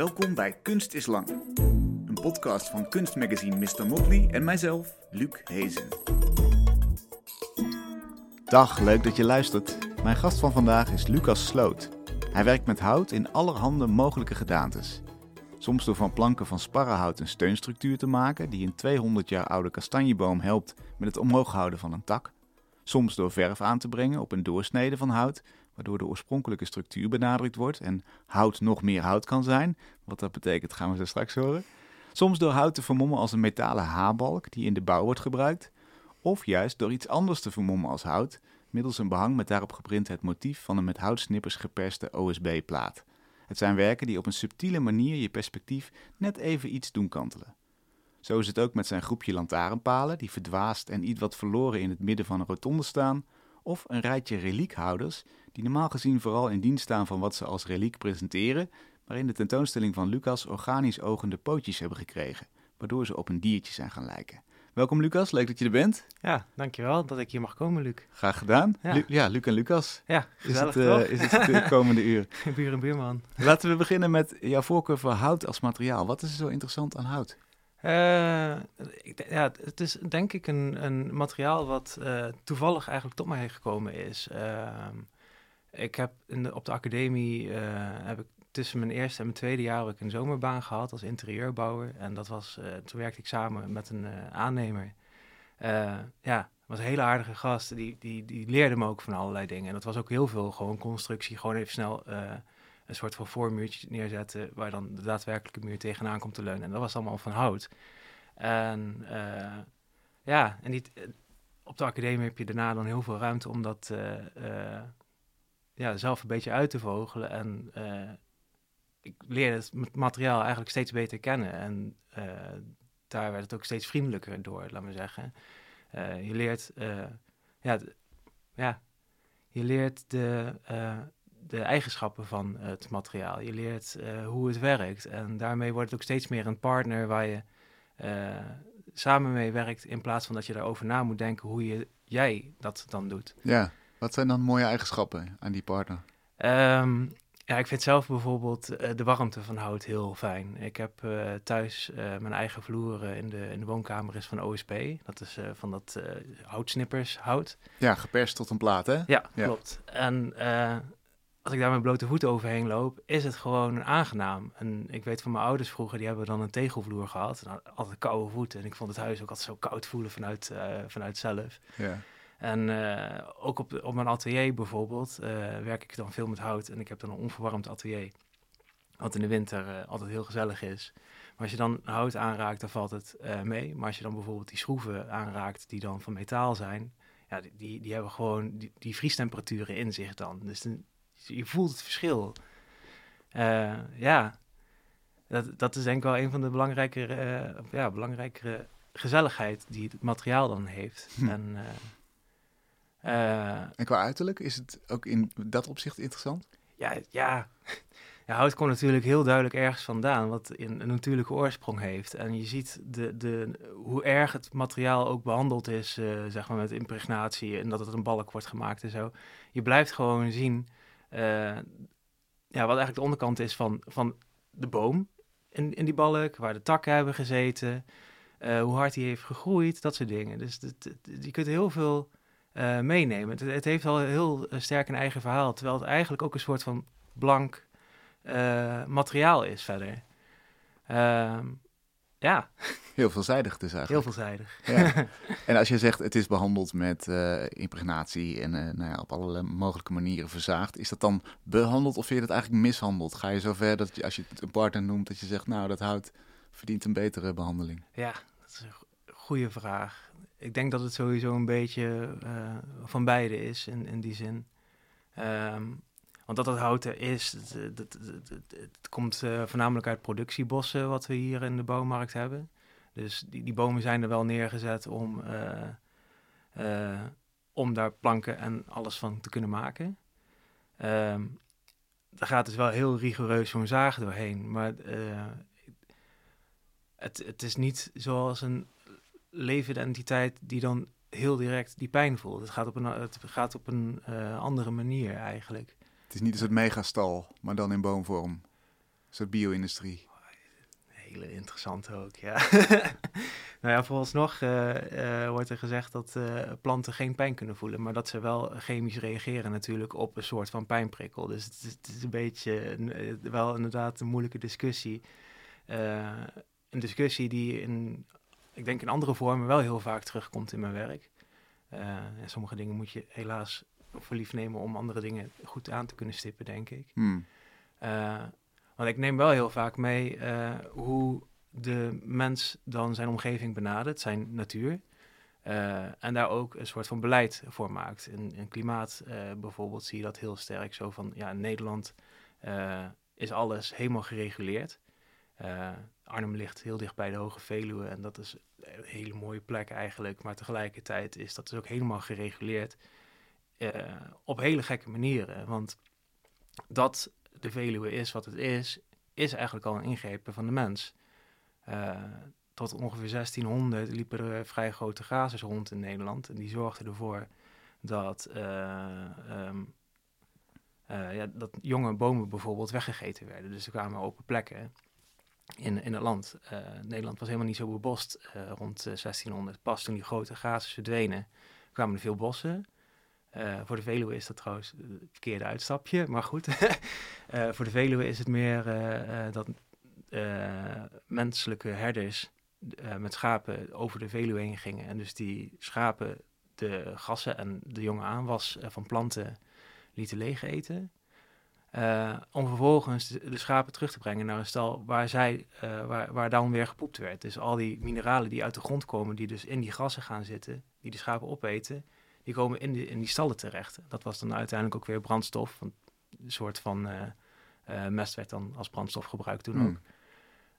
Welkom bij Kunst is Lang. Een podcast van kunstmagazine Mr. Motley en mijzelf, Luc Hezen. Dag, leuk dat je luistert. Mijn gast van vandaag is Lucas Sloot. Hij werkt met hout in allerhande mogelijke gedaantes. Soms door van planken van sparrenhout een steunstructuur te maken die een 200 jaar oude kastanjeboom helpt met het omhoog houden van een tak. Soms door verf aan te brengen op een doorsnede van hout, waardoor de oorspronkelijke structuur benadrukt wordt en hout nog meer hout kan zijn. Wat dat betekent gaan we zo straks horen. Soms door hout te vermommen als een metalen haarbalk die in de bouw wordt gebruikt. Of juist door iets anders te vermommen als hout, middels een behang met daarop geprint het motief van een met houtsnippers geperste OSB-plaat. Het zijn werken die op een subtiele manier je perspectief net even iets doen kantelen. Zo is het ook met zijn groepje lantaarnpalen, die verdwaasd en iets wat verloren in het midden van een rotonde staan, of een rijtje reliekhouders, die normaal gezien vooral in dienst staan van wat ze als reliek presenteren, maar in de tentoonstelling van Lucas organisch ogende pootjes hebben gekregen, waardoor ze op een diertje zijn gaan lijken. Welkom Lucas, leuk dat je er bent. Ja, dankjewel dat ik hier mag komen, Luc. Graag gedaan. Ja. Lu- ja Luc en Lucas. Ja, Is het, eh, toch? is het de komende uur. Buur en buurman. Laten we beginnen met jouw voorkeur voor hout als materiaal. Wat is er zo interessant aan hout? Eh, ik, ja, het is denk ik een, een materiaal wat eh, toevallig eigenlijk tot mij gekomen is. Ehm, ik heb in op de academie eh, heb ik tussen mijn eerste en mijn tweede jaar ook een zomerbaan gehad als interieurbouwer. En dat was, toen werkte ik samen met een aannemer. Ja, was een hele aardige gast. Die, die, die leerde me ook van allerlei dingen. En dat was ook heel veel gewoon constructie. Gewoon even snel een soort van voormuurtje neerzetten... waar dan de daadwerkelijke muur tegenaan komt te leunen. En dat was allemaal van hout. En eh, ja, en die, eh, op de academie heb je daarna dan heel veel ruimte om dat eh, ja, zelf een beetje uit te vogelen. En ik leerde het materiaal eigenlijk steeds beter kennen. En daar werd het ook steeds vriendelijker door, laat maar zeggen. Je leert, ja, ja, je leert de, de eigenschappen van het materiaal. Je leert eh, hoe het werkt. En daarmee wordt het ook steeds meer een partner waar je eh, samen mee werkt. In plaats van dat je daarover na moet denken hoe je, jij dat dan doet. Ja, wat zijn dan mooie eigenschappen aan die partner? Ehm, ja, ik vind zelf bijvoorbeeld eh, de warmte van hout heel fijn. Ik heb eh, thuis eh, mijn eigen vloer eh, in, de, in de woonkamer is van OSB. Dat is eh, van dat eh, houtsnippers hout. Ja, geperst tot een plaat, hè? Ja, Ja. klopt. En eh, als ik daar met blote voeten overheen loop, is het gewoon aangenaam. En ik weet van mijn ouders vroeger, die hebben dan een tegelvloer gehad. Nou, altijd koude voeten. En ik vond het huis ook altijd zo koud voelen vanuit, eh, vanuit zelf. Ja. En eh, ook op, op mijn atelier bijvoorbeeld eh, werk ik dan veel met hout. En ik heb dan een onverwarmd atelier. Wat in de winter altijd heel gezellig is. Maar als je dan hout aanraakt, dan valt het mee. Maar als je dan bijvoorbeeld die schroeven aanraakt die dan van metaal zijn. Ja, die, die, die hebben gewoon die, die vriestemperaturen in zich dan. Dus dan, je voelt het verschil. Eh, ja, dat, dat is denk ik wel een van de belangrijkere, eh, ja, belangrijkere gezelligheid die het materiaal dan heeft. Hm. En, eh, En qua uiterlijk, is het ook in dat opzicht interessant? ja, ja. ja, hout komt natuurlijk heel duidelijk ergens vandaan, wat in een natuurlijke oorsprong heeft. En je ziet de, de, hoe erg het materiaal ook behandeld is, zeg maar met impregnatie en dat het een balk wordt gemaakt en zo. Je blijft gewoon zien ja, wat eigenlijk de onderkant is van, van de boom in, in die balk, waar de takken hebben gezeten, eh, hoe hard die heeft gegroeid, dat soort dingen. Dus het- je kunt heel veel eh, meenemen. Het, het heeft al heel eh, sterk een eigen verhaal, terwijl het eigenlijk ook een soort van blank eh, materiaal is verder. Ehm, ja, Heel veelzijdig dus heel eigenlijk. veelzijdig. Ja. En als je zegt het is behandeld met eh, impregnatie en eh, nou ja, op allerlei mogelijke manieren verzaagd, is dat dan behandeld of vind je dat eigenlijk mishandeld? Ga je zover dat je, als je het een partner noemt, dat je zegt, nou dat hout verdient een betere behandeling? Ja, dat is een go- goede vraag. Ik denk dat het sowieso een beetje eh, van beide is in, in die zin. Ehm, want dat het hout er is, het, het, komt eh, voornamelijk uit productiebossen wat we hier in de bouwmarkt hebben. Dus die, die bomen zijn er wel neergezet om, eh, eh, om daar planken en alles van te kunnen maken. Ehm daar gaat dus wel heel rigoureus zo'n zaag doorheen. Maar het, het is niet zoals een levende entiteit die dan heel direct die pijn voelt. Het gaat op een, het gaat op een andere manier eigenlijk. Het is niet een soort megastal, maar dan in boomvorm. Een soort bio-industrie. Hele interessant ook, ja. nou ja, vooralsnog uh, wordt er gezegd dat uh, planten geen pijn kunnen voelen, maar dat ze wel chemisch reageren natuurlijk op een soort van pijnprikkel. Dus het is, het een beetje, wel inderdaad een moeilijke discussie. een discussie die in, ik denk in andere vormen wel heel vaak terugkomt in mijn werk. sommige dingen moet je helaas voor lief nemen om andere dingen goed aan te kunnen stippen, denk ik. Hmm. Want ik neem wel heel vaak mee uh, hoe de mens dan zijn omgeving benadert, zijn natuur. Uh, en daar ook een soort van beleid voor maakt. In, in klimaat bijvoorbeeld zie je dat heel sterk zo van, ja, in Nederland is alles helemaal gereguleerd. Arnhem ligt heel dicht bij de Hoge Veluwe en dat is een hele mooie plek eigenlijk. Maar tegelijkertijd is dat dus ook helemaal gereguleerd op hele gekke manieren. Want dat de Veluwe is wat het is, is eigenlijk al een ingrepen van de mens. Uh, tot ongeveer 1600 liepen er vrij grote grazers rond in Nederland. En die zorgden ervoor dat, um, uh, ja, dat jonge bomen bijvoorbeeld weggegeten werden. Dus er kwamen open plekken in, in het land. Nederland was helemaal niet zo bebost rond 1600. Pas toen die grote grazers verdwenen, kwamen er veel bossen. Uh, voor de Veluwe is dat trouwens het verkeerde uitstapje, maar goed. uh, voor de Veluwe is het meer uh, dat menselijke herders met schapen over de Veluwe heen gingen. En dus die schapen de gassen en de jonge aanwas van planten lieten leeg eten. om vervolgens de, de, schapen terug te brengen naar een stal waar, zij, waar, waar dan weer gepoept werd. Dus al die mineralen die uit de grond komen, die dus in die gassen gaan zitten, die de schapen opeten die komen in die, in die stallen terecht. Dat was dan uiteindelijk ook weer brandstof. Want een soort van uh, uh, mest werd dan als brandstof gebruikt toen Hmm. ook.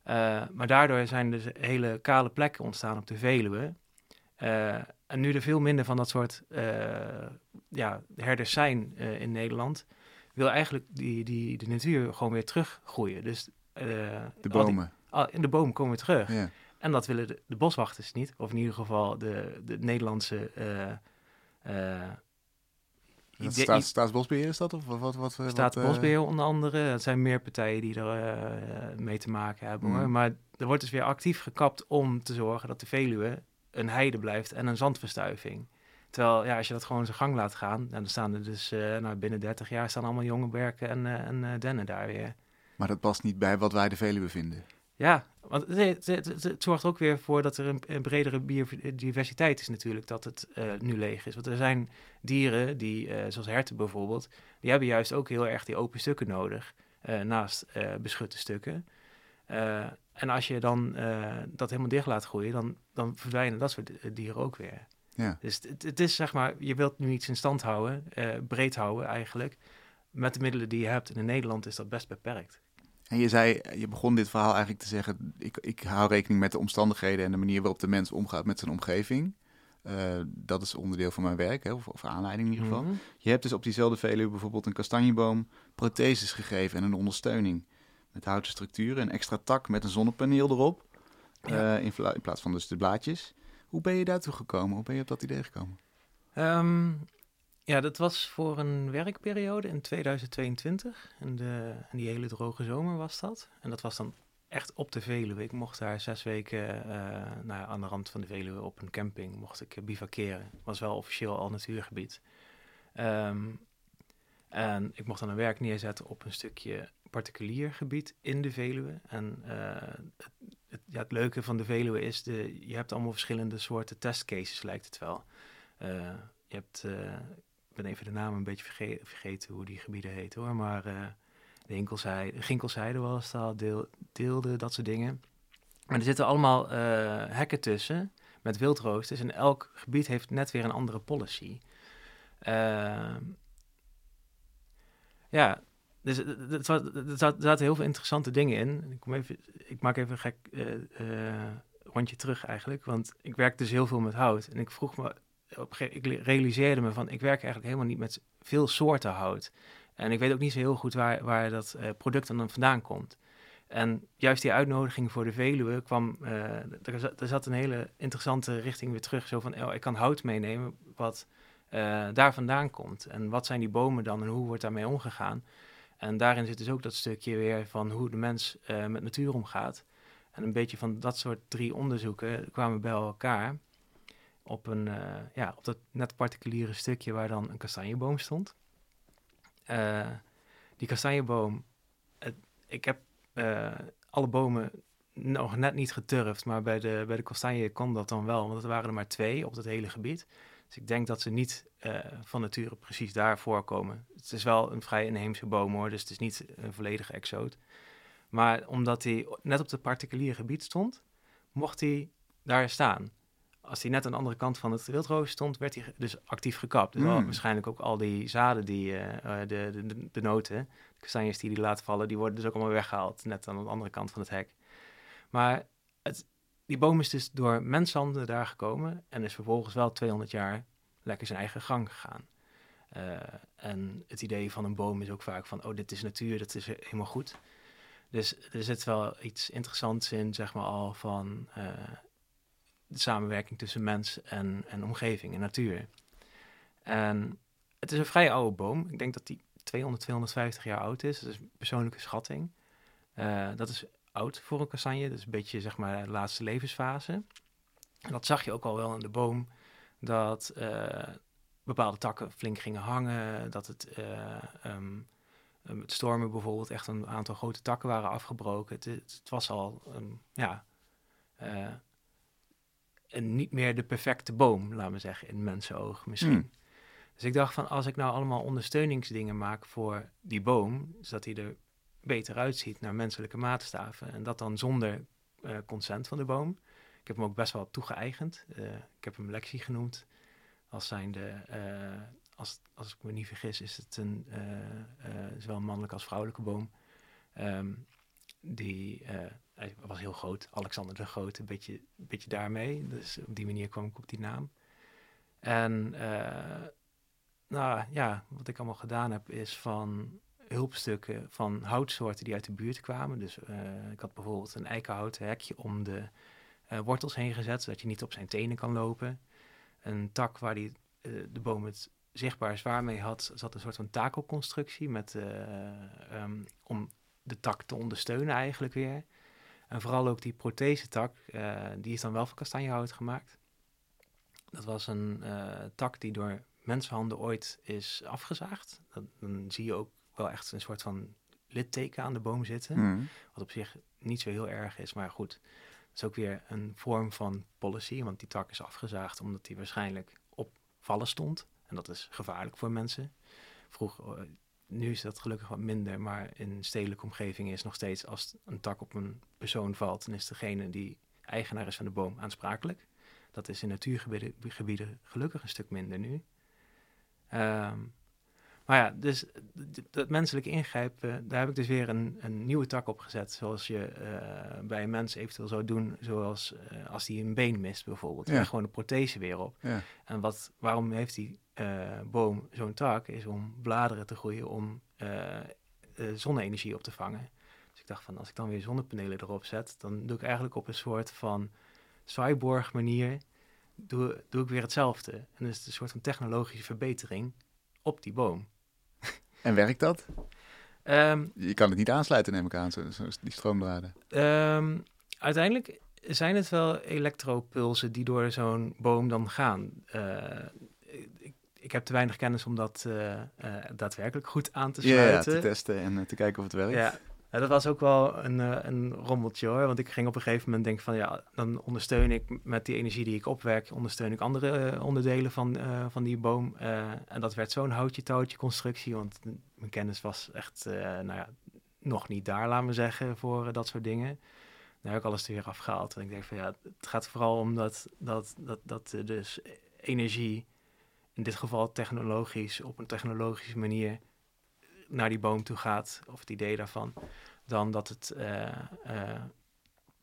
Uh, maar daardoor zijn dus hele kale plekken ontstaan op de Veluwe. en nu er veel minder van dat soort ja, herders zijn in Nederland, wil eigenlijk die, die, de natuur gewoon weer teruggroeien. Dus de bomen. Die, in de bomen komen weer terug. Ja. En dat willen de, de, boswachters niet, of in ieder geval de, de Nederlandse staats, staatsbosbeheer is dat? Of wat, wat, wat, staatsbosbeheer uh... onder andere. Het zijn meer partijen die er uh, mee te maken hebben. Mm. Hoor. Maar er wordt dus weer actief gekapt om te zorgen dat de Veluwe een heide blijft en een zandverstuiving. Terwijl, ja, als je dat gewoon zijn gang laat gaan, dan staan er dus nou, binnen 30 jaar staan allemaal jonge berken en, en dennen daar weer. Maar dat past niet bij wat wij de Veluwe vinden. Ja, want het, het, het, het, zorgt ook weer voor dat er een, een bredere biodiversiteit is natuurlijk, dat het uh, nu leeg is. Want er zijn dieren, die, uh, zoals herten bijvoorbeeld, die hebben juist ook heel erg die open stukken nodig, uh, naast beschutte stukken. en als je dan dat helemaal dicht laat groeien, dan, dan verdwijnen dat soort dieren ook weer. Ja. Dus het, het, is zeg maar, je wilt nu iets in stand houden, breed houden eigenlijk, met de middelen die je hebt. In Nederland is dat best beperkt. En je zei, je begon dit verhaal eigenlijk te zeggen, ik, ik hou rekening met de omstandigheden en de manier waarop de mens omgaat met zijn omgeving. Uh, dat is onderdeel van mijn werk, hè, of, of aanleiding in ieder geval. Mhm. Je hebt dus op diezelfde Veluwe bijvoorbeeld een kastanjeboom protheses gegeven en een ondersteuning. Met houten structuren, een extra tak met een zonnepaneel erop, Ja. uh, in, vla- in plaats van dus de blaadjes. Hoe ben je daartoe gekomen? Hoe ben je op dat idee gekomen? Ehm, ja, dat was voor een werkperiode in 2022. En, de, die hele droge zomer was dat. En dat was dan echt op de Veluwe. Ik mocht daar zes weken uh, aan de rand van de Veluwe op een camping mocht ik bivakeren. was wel officieel al natuurgebied. Um, en ik mocht dan een werk neerzetten op een stukje particulier gebied in de Veluwe. En uh, het, ja, het leuke van de Veluwe is, de, je hebt allemaal verschillende soorten testcases, lijkt het wel. Uh, je hebt, ben even de naam een beetje verge vergeten hoe die gebieden heten hoor, maar uh, de Ginkelzijde was dat, deel, deelde, dat soort dingen. Maar er zitten allemaal uh, hekken tussen met wildroosters en elk gebied heeft net weer een andere policy. Uh, ja, dus er zaten heel veel interessante dingen in. Ik, kom even, ik maak even een gek rondje terug eigenlijk, want ik werk dus heel veel met hout. En ik vroeg me op ik realiseerde me van, ik werk eigenlijk helemaal niet met veel soorten hout. En ik weet ook niet zo heel goed waar, waar dat uh, product dan vandaan komt. En juist die uitnodiging voor de Veluwe kwam, uh, er, er, zat een hele interessante richting weer terug. Zo van, oh, ik kan hout meenemen wat uh, daar vandaan komt. En wat zijn die bomen dan en hoe wordt daarmee omgegaan? En daarin zit dus ook dat stukje weer van hoe de mens uh, met natuur omgaat. En een beetje van dat soort drie onderzoeken kwamen bij elkaar op, een, uh, ja, op dat net particuliere stukje waar dan een kastanjeboom stond. Uh, die kastanjeboom, het, ik heb alle bomen nog net niet geturfd, maar bij de, bij de kastanje kon dat dan wel, want er waren er maar twee op het hele gebied. Dus ik denk dat ze niet van nature precies daar voorkomen. Het is wel een vrij inheemse boom hoor, dus het is niet een volledige exoot. Maar omdat hij net op het particuliere gebied stond, mocht hij daar staan. Als hij net aan de andere kant van het wildroos stond, werd hij dus actief gekapt. Dus mm. waarschijnlijk ook al die zaden, die, uh, de, de, de, noten, de kastanjes die hij laat vallen, die worden dus ook allemaal weggehaald, net aan de andere kant van het hek. Maar het, die boom is dus door menshanden daar gekomen en is vervolgens wel 200 jaar lekker zijn eigen gang gegaan. Uh, en het idee van een boom is ook vaak van, oh, dit is natuur, dat is helemaal goed. Dus er zit wel iets interessants in, zeg maar al, van uh, de samenwerking tussen mens en, en omgeving en natuur. En het is een vrij oude boom. Ik denk dat die 200, 250 jaar oud is. Dat is een persoonlijke schatting. Uh, dat is oud voor een kastanje. Dus een beetje zeg maar de laatste levensfase. En dat zag je ook al wel in de boom. Dat uh, bepaalde takken flink gingen hangen. Dat het, uh, het stormen bijvoorbeeld echt een aantal grote takken waren afgebroken. Het, het was al ja, een niet meer de perfecte boom, laten we zeggen, in mensenoog misschien. Mm. Dus ik dacht van, als ik nou allemaal ondersteuningsdingen maak voor die boom, zodat hij er beter uitziet naar menselijke maatstaven. En dat dan zonder uh, consent van de boom. Ik heb hem ook best wel toegeëigend. Uh, ik heb hem Lexi genoemd. Als zijnde, uh, als, als ik me niet vergis, is het een zowel mannelijke als vrouwelijke boom. Um, die hij was heel groot, Alexander de Grote, een beetje, beetje daarmee. Dus op die manier kwam ik op die naam. En nou ja, wat ik allemaal gedaan heb, is van hulpstukken van houtsoorten die uit de buurt kwamen. Dus uh, ik had bijvoorbeeld een eikenhouten hekje om de uh, wortels heen gezet, zodat je niet op zijn tenen kan lopen. Een tak waar die, de boom het zichtbaar zwaar mee had, zat een soort van takelconstructie met, um, om de tak te ondersteunen eigenlijk weer. En vooral ook die prothesetak, die is dan wel van kastanjehout gemaakt. Dat was een tak die door mensenhanden ooit is afgezaagd. Dat, dan zie je ook wel echt een soort van litteken aan de boom zitten. Mm. Wat op zich niet zo heel erg is, maar goed. Het is ook weer een vorm van policy, want die tak is afgezaagd omdat die waarschijnlijk op vallen stond. En dat is gevaarlijk voor mensen. Vroeger, eh, nu is dat gelukkig wat minder, maar in stedelijke omgevingen is nog steeds als een tak op een persoon valt, dan is degene die eigenaar is van de boom aansprakelijk. Dat is in natuurgebieden gelukkig een stuk minder nu. Um, maar ja, dus dat menselijke ingrijpen, daar heb ik dus weer een, een nieuwe tak op gezet. Zoals je uh, bij een mens eventueel zou doen, zoals uh, als hij een been mist bijvoorbeeld. Ja. gewoon de prothese weer op. Ja. En wat, waarom heeft die uh, boom zo'n tak? Is om bladeren te groeien, om zonne-energie op te vangen. Dus ik dacht van, als ik dan weer zonnepanelen erop zet, dan doe ik eigenlijk op een soort van cyborg manier, doe, doe ik weer hetzelfde. En dus het is een soort van technologische verbetering op die boom. En werkt dat? Um, je kan het niet aansluiten, neem ik aan, zo, zo die stroomdraden. Um, uiteindelijk zijn het wel elektropulsen die door zo'n boom dan gaan. Uh, ik, ik, heb te weinig kennis om dat uh, uh, daadwerkelijk goed aan te sluiten. Ja, ja te testen en te kijken of het werkt. Ja, dat was ook wel een, uh, een rommeltje hoor. Want ik ging op een gegeven moment denken van ja, dan ondersteun ik met die energie die ik opwek, ondersteun ik andere uh, onderdelen van, uh, van die boom. en dat werd zo'n houtje-touwtje constructie. Want mijn kennis was echt, nou ja, nog niet daar, laten we zeggen, voor dat soort dingen. Daar heb ik alles er weer afgehaald. En ik denk van ja, het gaat vooral om dat, dat, dat, dat dus energie, in dit geval technologisch, op een technologische manier naar die boom toe gaat, of het idee daarvan, dan dat het uh, uh,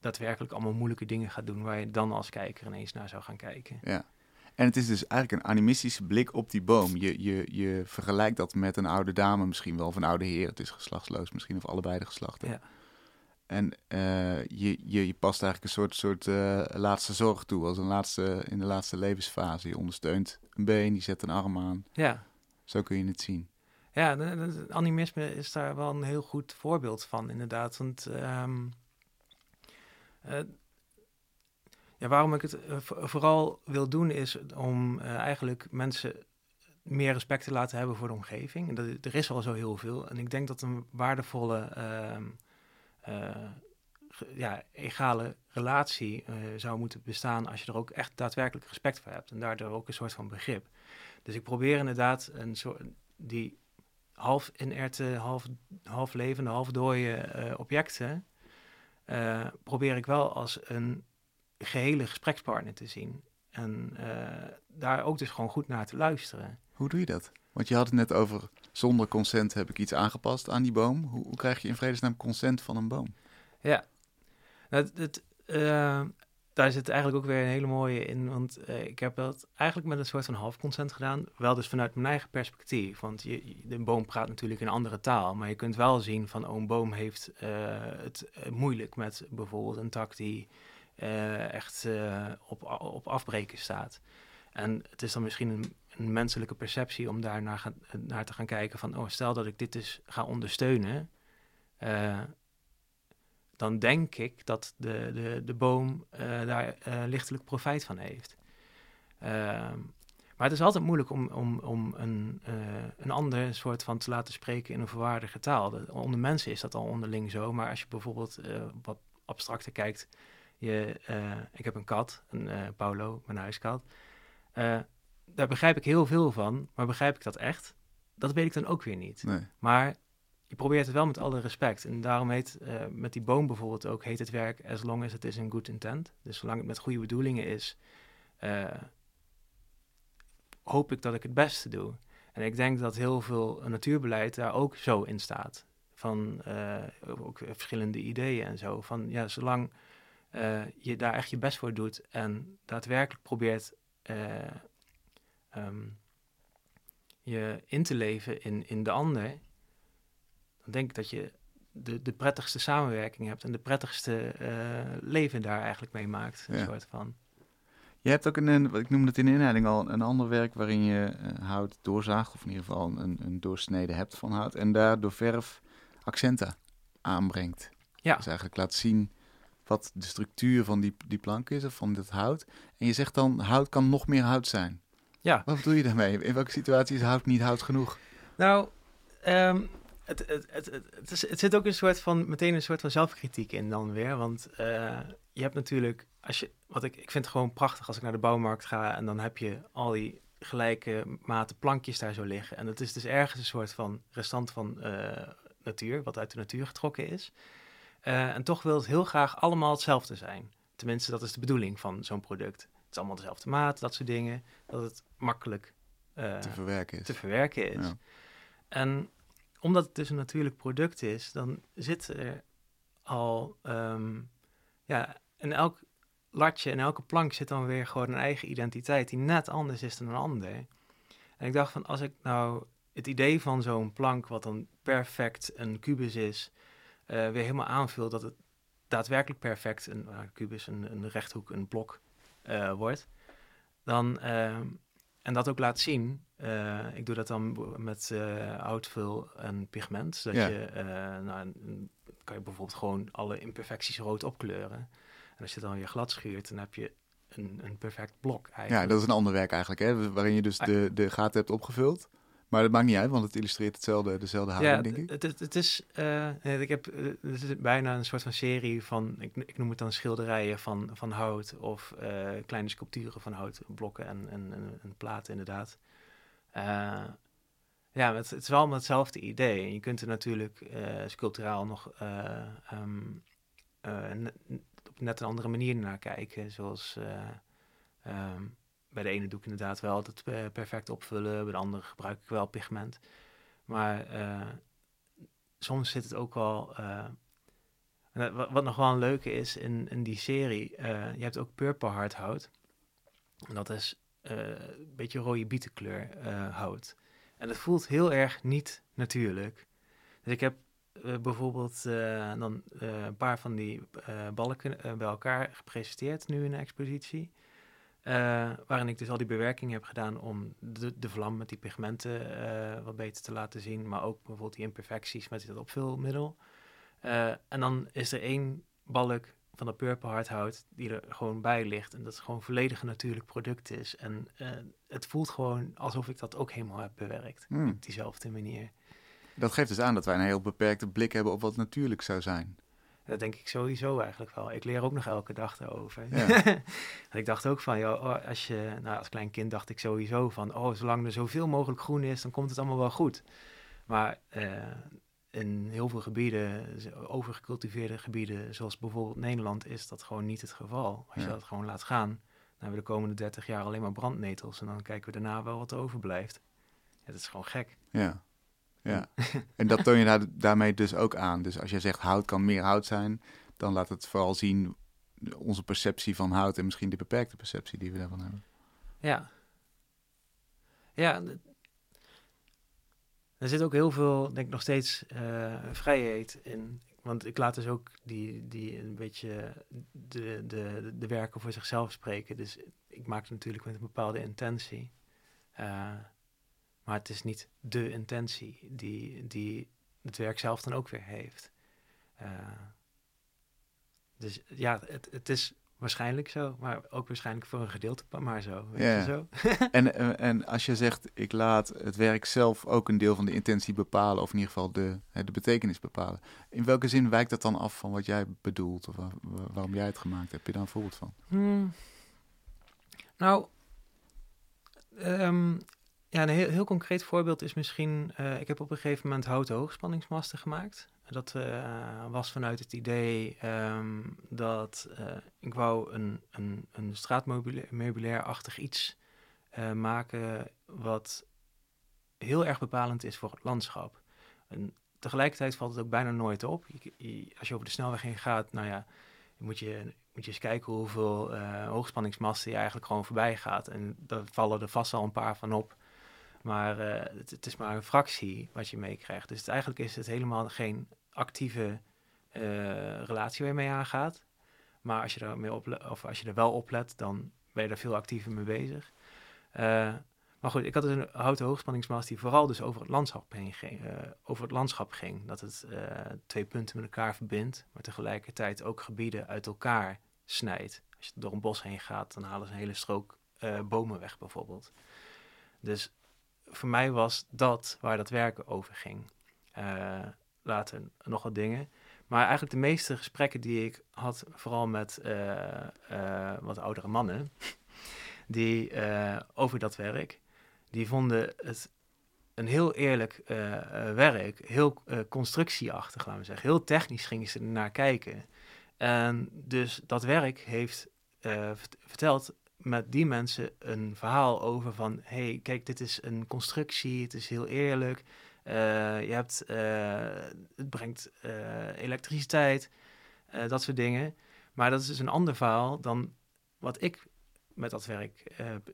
daadwerkelijk allemaal moeilijke dingen gaat doen waar je dan als kijker ineens naar zou gaan kijken. Ja. En het is dus eigenlijk een animistische blik op die boom. Je, je, je vergelijkt dat met een oude dame misschien wel, of een oude heer. Het is geslachtsloos misschien, of allebei de geslachten. Ja. En uh, je, je, je past eigenlijk een soort, soort uh, laatste zorg toe, als een laatste, in de laatste levensfase. Je ondersteunt een been, je zet een arm aan. Ja. Zo kun je het zien. Ja, animisme is daar wel een heel goed voorbeeld van, inderdaad. Want ehm, eh, ja, waarom ik het eh, vo- vooral wil doen, is om eh, eigenlijk mensen meer respect te laten hebben voor de omgeving. En dat, er is al zo heel veel. En ik denk dat een waardevolle, ehm, eh, ja, egale relatie zou moeten bestaan als je er ook echt daadwerkelijk respect voor hebt. En daardoor ook een soort van begrip. Dus ik probeer inderdaad een soort die half inerte, half, half levende, half dode eh, objecten, eh, probeer ik wel als een gehele gesprekspartner te zien. En eh, daar ook dus gewoon goed naar te luisteren. Hoe doe je dat? Want je had het net over, zonder consent heb ik iets aangepast aan die boom. Hoe, hoe krijg je in vredesnaam consent van een boom? Ja, het, het, eh, daar zit eigenlijk ook weer een hele mooie in. Want eh, ik heb dat eigenlijk met een soort van half consent gedaan. Wel dus vanuit mijn eigen perspectief. Want je, de boom praat natuurlijk een andere taal. Maar je kunt wel zien van, oh, een boom heeft eh, het eh, moeilijk met bijvoorbeeld een tak die echt op, op afbreken staat. En het is dan misschien een, een menselijke perceptie om daar naar, naar te gaan kijken van, oh, stel dat ik dit dus ga ondersteunen. Dan denk ik dat de, de, de boom eh, daar eh, lichtelijk profijt van heeft. Ehm, maar het is altijd moeilijk om, om, om een, eh, een ander soort van te laten spreken in een verwaardige taal. De- onder mensen is dat al onderling zo, maar als je bijvoorbeeld wat abstracter kijkt. Je, ik heb een kat, een Paulo, mijn huiskat. Daar begrijp ik heel veel van, maar begrijp ik dat echt? Dat weet ik dan ook weer niet. Nee. Maar je probeert het wel met alle respect. En daarom heet eh, met die boom bijvoorbeeld ook heet het werk as long as it is in good intent. Dus zolang het met goede bedoelingen is, eh, hoop ik dat ik het beste doe. En ik denk dat heel veel natuurbeleid daar ook zo in staat. Van eh, ook verschillende ideeën en zo. Van ja, zolang eh, je daar echt je best voor doet en daadwerkelijk probeert eh, ehm, je in te leven in, in de ander, denk dat je de, de prettigste samenwerking hebt en de prettigste eh, leven daar eigenlijk mee maakt. Een Ja. soort van. Je hebt ook een, een, ik noemde het in de inleiding al, een ander werk waarin je eh, hout doorzaagt, of in ieder geval een, een doorsnede hebt van hout, en daar door verf accenten aanbrengt. Ja. Dus eigenlijk laat zien wat de structuur van die, die plank is, of van dit hout. En je zegt dan, hout kan nog meer hout zijn. Ja. Wat bedoel je daarmee? In welke situatie is hout niet hout genoeg? Nou, ehm, het, het, het, het, het, is, het zit ook een soort van, meteen een soort van zelfkritiek in dan weer. Want eh, je hebt natuurlijk, als je, wat ik, ik vind het gewoon prachtig als ik naar de bouwmarkt ga en dan heb je al die gelijke maten plankjes daar zo liggen. En het is dus ergens een soort van restant van eh, natuur, wat uit de natuur getrokken is. Eh, en toch wil het heel graag allemaal hetzelfde zijn. Tenminste, dat is de bedoeling van zo'n product. Het is allemaal dezelfde maat, dat soort dingen. Dat het makkelijk te verwerken is. te verwerken is. Ja. En omdat het dus een natuurlijk product is, dan zit er al, ehm, ja, in elk latje en elke plank zit dan weer gewoon een eigen identiteit die net anders is dan een ander. En ik dacht van, als ik nou het idee van zo'n plank, wat dan perfect een kubus is, eh, weer helemaal aanvul, dat het daadwerkelijk perfect een een kubus, een, een rechthoek, een blok eh, wordt, dan, ehm, en dat ook laat zien, eh, ik doe dat dan met eh houtvul en pigment, zodat Ja. je, eh, nou, kan je bijvoorbeeld gewoon alle imperfecties rood opkleuren. En als je dan weer glad schuurt, dan heb je een, een perfect blok Ja, eigenlijk. dat is een ander werk eigenlijk, hè? waarin je dus Ah. de, de gaten hebt opgevuld. Maar dat maakt niet uit, want het illustreert hetzelfde, dezelfde houding, Ja, denk ik. het, het, het is, eh, ik heb, eh, het is bijna een soort van serie van, ik, ik noem het dan schilderijen van, van hout of eh, kleine sculpturen van hout, blokken en, en, en, en platen inderdaad. Ja, het, het is wel met hetzelfde idee. En je kunt er natuurlijk sculpturaal nog eh, ehm, eh, op net een andere manier naar kijken, zoals... eh, ehm, bij de ene doe ik inderdaad wel het eh, perfect opvullen, bij de andere gebruik ik wel pigment. Maar eh, soms zit het ook wel. eh, en dat- wat, wat nog wel een leuke is in, in die serie, eh, je hebt ook purple hardhout. En dat is eh, een beetje rode bietenkleur eh, hout. En het voelt heel erg niet natuurlijk. Dus ik heb eh, bijvoorbeeld eh, dan eh, een paar van die eh, balken eh, bij elkaar gepresenteerd nu in de expositie. Waarin ik dus al die bewerking heb gedaan om de, de vlam met die pigmenten wat beter te laten zien. Maar ook bijvoorbeeld die imperfecties met dat opvulmiddel. en dan is er één balk van dat purple hardhout die er gewoon bij ligt. En dat het gewoon volledig natuurlijk product is. En het voelt gewoon alsof ik dat ook helemaal heb bewerkt. Hmm. Op diezelfde manier. Dat geeft dus aan dat wij een heel beperkte blik hebben op wat natuurlijk zou zijn. Dat denk ik sowieso eigenlijk wel. Ik leer ook nog elke dag daarover. Ja. ik dacht ook van, joh, oh, als je, nou, als klein kind dacht ik sowieso van, oh, zolang er zoveel mogelijk groen is, dan komt het allemaal wel goed. Maar uh, in heel veel gebieden, overgecultiveerde gebieden, zoals bijvoorbeeld Nederland, is dat gewoon niet het geval. Als je dat gewoon laat gaan, dan hebben we de komende 30 jaar alleen maar brandnetels en dan kijken we daarna wel wat er overblijft. Ja, dat is gewoon gek. Ja, ja. en dat toon je daar, daarmee dus ook aan. Dus als je zegt hout kan meer hout zijn, dan laat het vooral zien onze perceptie van hout en misschien de beperkte perceptie die we daarvan hebben. Ja. Ja, er zit ook heel veel, denk ik, nog steeds uh, vrijheid in. Want ik laat dus ook die, die een beetje de, de, de werken voor zichzelf spreken. Dus ik maak het natuurlijk met een bepaalde intentie. Uh, maar het is niet de intentie die, die het werk zelf dan ook weer heeft. Uh, dus ja, het, het is Waarschijnlijk zo, maar ook waarschijnlijk voor een gedeelte maar zo. Weet ja. Je zo? en, eh, en als je zegt, ik laat het werk zelf ook een deel van de intentie bepalen, of in ieder geval de, de betekenis bepalen. In welke zin wijkt dat dan af van wat jij bedoelt, of waarom jij het gemaakt hebt? Heb je daar een voorbeeld van? Hmm. Nou, um, ja, een heel, heel, concreet voorbeeld is misschien, uh, ik heb op een gegeven moment houten hoogspanningsmasten gemaakt. Dat uh, was vanuit het idee um, dat uh, ik wou een, een, een straatmeubilair-achtig iets maken wat heel erg bepalend is voor het landschap. En tegelijkertijd valt het ook bijna nooit op. Als je over de snelweg heen gaat, nou ja, moet je, moet je eens kijken hoeveel hoogspanningsmasten je eigenlijk gewoon voorbij gaat. En daar vallen er vast al een paar van op. Maar het, het, is maar een fractie wat je meekrijgt. Dus eigenlijk is het helemaal geen actieve uh, relatie waar je mee aangaat. Maar als je, er mee of als je er wel op let, dan ben je er veel actiever mee bezig. Uh, maar goed, ik had dus een houten hoogspanningsmast die vooral dus over het landschap ging. Over het landschap ging. Dat het twee punten met elkaar verbindt, maar tegelijkertijd ook gebieden uit elkaar snijdt. Als je door een bos heen gaat, dan halen ze een hele strook bomen weg bijvoorbeeld. Dus voor mij was dat waar dat werken over ging later nog wat dingen. Maar eigenlijk de meeste gesprekken die ik had, vooral met uh, uh, wat oudere mannen, die uh, over dat werk, die vonden het een heel eerlijk werk, heel constructieachtig, laten we zeggen. Heel technisch gingen ze naar kijken. En dus dat werk heeft verteld met die mensen een verhaal over van... hey, kijk, dit is een constructie, het is heel eerlijk... Eh, je hebt, eh, het brengt eh, elektriciteit, dat soort dingen. Maar dat is dus een ander verhaal dan wat ik met dat werk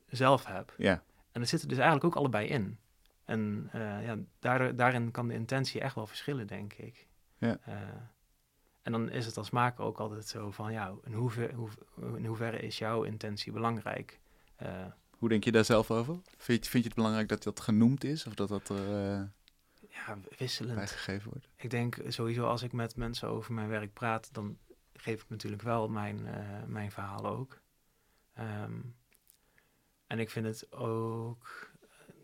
zelf heb. Ja. En er zitten dus eigenlijk ook allebei in. En ja, daar, daarin kan de intentie echt wel verschillen, denk ik. Ja. En dan is het als maker ook altijd zo van, ja, in, hoever, hoe, in hoeverre is jouw intentie belangrijk? Hoe denk je daar zelf over? Vind je, vind je het belangrijk dat dat genoemd is? Of dat dat ja, wisselend. Bijgegeven wordt. Ik denk sowieso als ik met mensen over mijn werk praat, dan geef ik natuurlijk wel mijn, uh, mijn verhaal ook. Um, en ik vind het ook,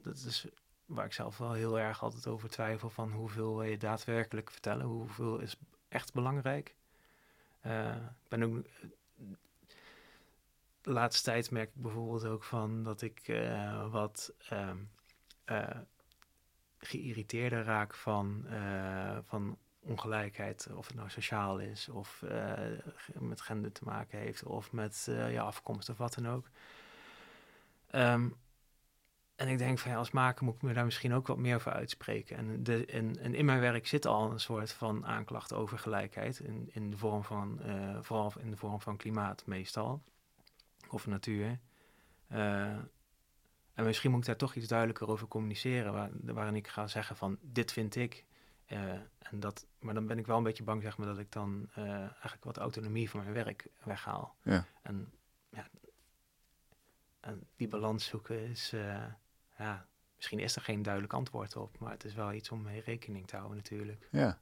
dat is waar ik zelf wel heel erg altijd over twijfel van hoeveel wil je daadwerkelijk vertellen, hoeveel is echt belangrijk. Uh, ik ben ook, de laatste tijd merk ik bijvoorbeeld ook van dat ik uh, wat um, geïrriteerder raak van, van ongelijkheid, of het nou sociaal is, of met gender te maken heeft, of met uh, ja, afkomst of wat dan ook. Um, en ik denk van ja, als maker moet ik me daar misschien ook wat meer over uitspreken. En, de, en, en in mijn werk zit al een soort van aanklacht over gelijkheid, in, in de vorm van, vooral in de vorm van klimaat meestal, of natuur. En misschien moet ik daar toch iets duidelijker over communiceren, waar, waarin ik ga zeggen van dit vind ik. Uh, en dat, maar dan ben ik wel een beetje bang zeg maar, dat ik dan eigenlijk wat autonomie van mijn werk weghaal. Ja. En ja, en die balans zoeken is, ja, misschien is er geen duidelijk antwoord op, maar het is wel iets om mee rekening te houden natuurlijk. Ja,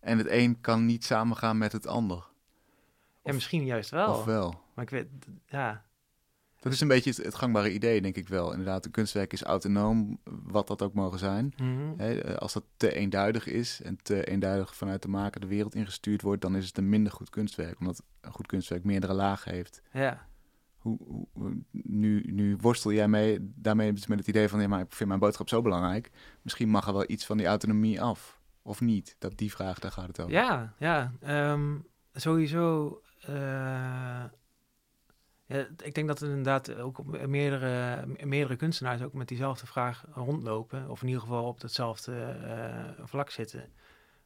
en het een kan niet samengaan met het ander. Ja, misschien juist wel. Of wel. Maar ik weet, ja. Dat is een beetje het, gangbare idee, denk ik wel. Inderdaad, een kunstwerk is autonoom, wat dat ook mogen zijn. Mhm. als dat te eenduidig is en te eenduidig vanuit de maker de wereld ingestuurd wordt, dan is het een minder goed kunstwerk. Omdat een goed kunstwerk meerdere lagen heeft. Ja. Hoe, hoe, nu, nu worstel jij mee, daarmee met het idee van, ja, maar ik vind mijn boodschap zo belangrijk. Misschien mag er wel iets van die autonomie af. Of niet? Dat die vraag, daar gaat het over. Ja, ja. Ehm, sowieso uh, ja, ik denk dat er inderdaad ook meerdere, meerdere kunstenaars ook met diezelfde vraag rondlopen. Of in ieder geval op hetzelfde uh, vlak zitten.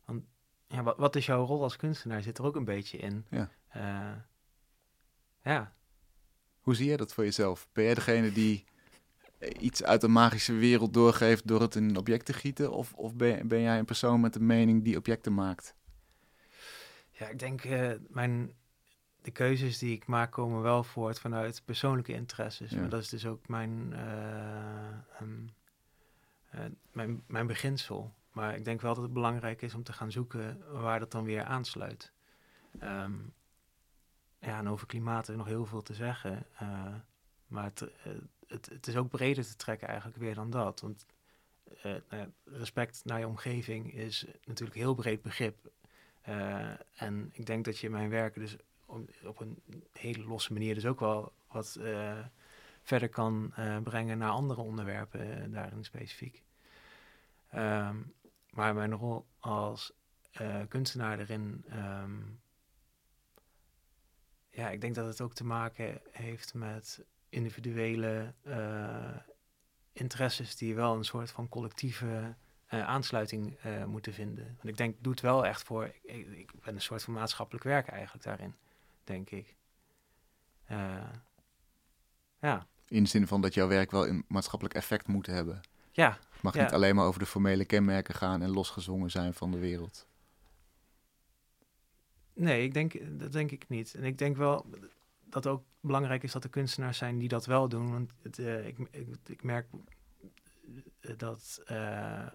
Want ja, wat, wat, is jouw rol als kunstenaar? Zit er ook een beetje in. Ja. Uh, ja. Hoe zie jij dat voor jezelf? Ben jij degene die iets uit de magische wereld doorgeeft door het in een object te gieten? Of, of ben, ben jij een persoon met een mening die objecten maakt? Ja, ik denk uh, mijn de keuzes die ik maak komen wel voort vanuit persoonlijke interesses. Maar dat is dus ook mijn, uh, um, uh, mijn, mijn beginsel. Maar ik denk wel dat het belangrijk is om te gaan zoeken waar dat dan weer aansluit. Um, ja, en over klimaat is nog heel veel te zeggen. Uh, maar het, het, het, is ook breder te trekken eigenlijk weer dan dat. Want nou respect naar je omgeving is natuurlijk heel breed begrip. en ik denk dat je mijn werken dus op een hele losse manier dus ook wel wat verder kan brengen naar andere onderwerpen daarin specifiek. Um, maar mijn rol als kunstenaar erin, um, ja, ik denk dat het ook te maken heeft met individuele interesses die wel een soort van collectieve aansluiting moeten vinden. Want ik denk, doe het wel echt voor, ik, ik ben een soort van maatschappelijk werk eigenlijk daarin denk ik. Ja. In de zin van dat jouw werk wel een maatschappelijk effect moet hebben. Ja. Het mag ja. niet alleen maar over de formele kenmerken gaan en losgezongen zijn van de wereld. Nee, ik denk, dat denk ik niet. En ik denk wel dat ook belangrijk is dat er kunstenaars zijn die dat wel doen. Want het, uh, ik, ik, ik, merk dat uh,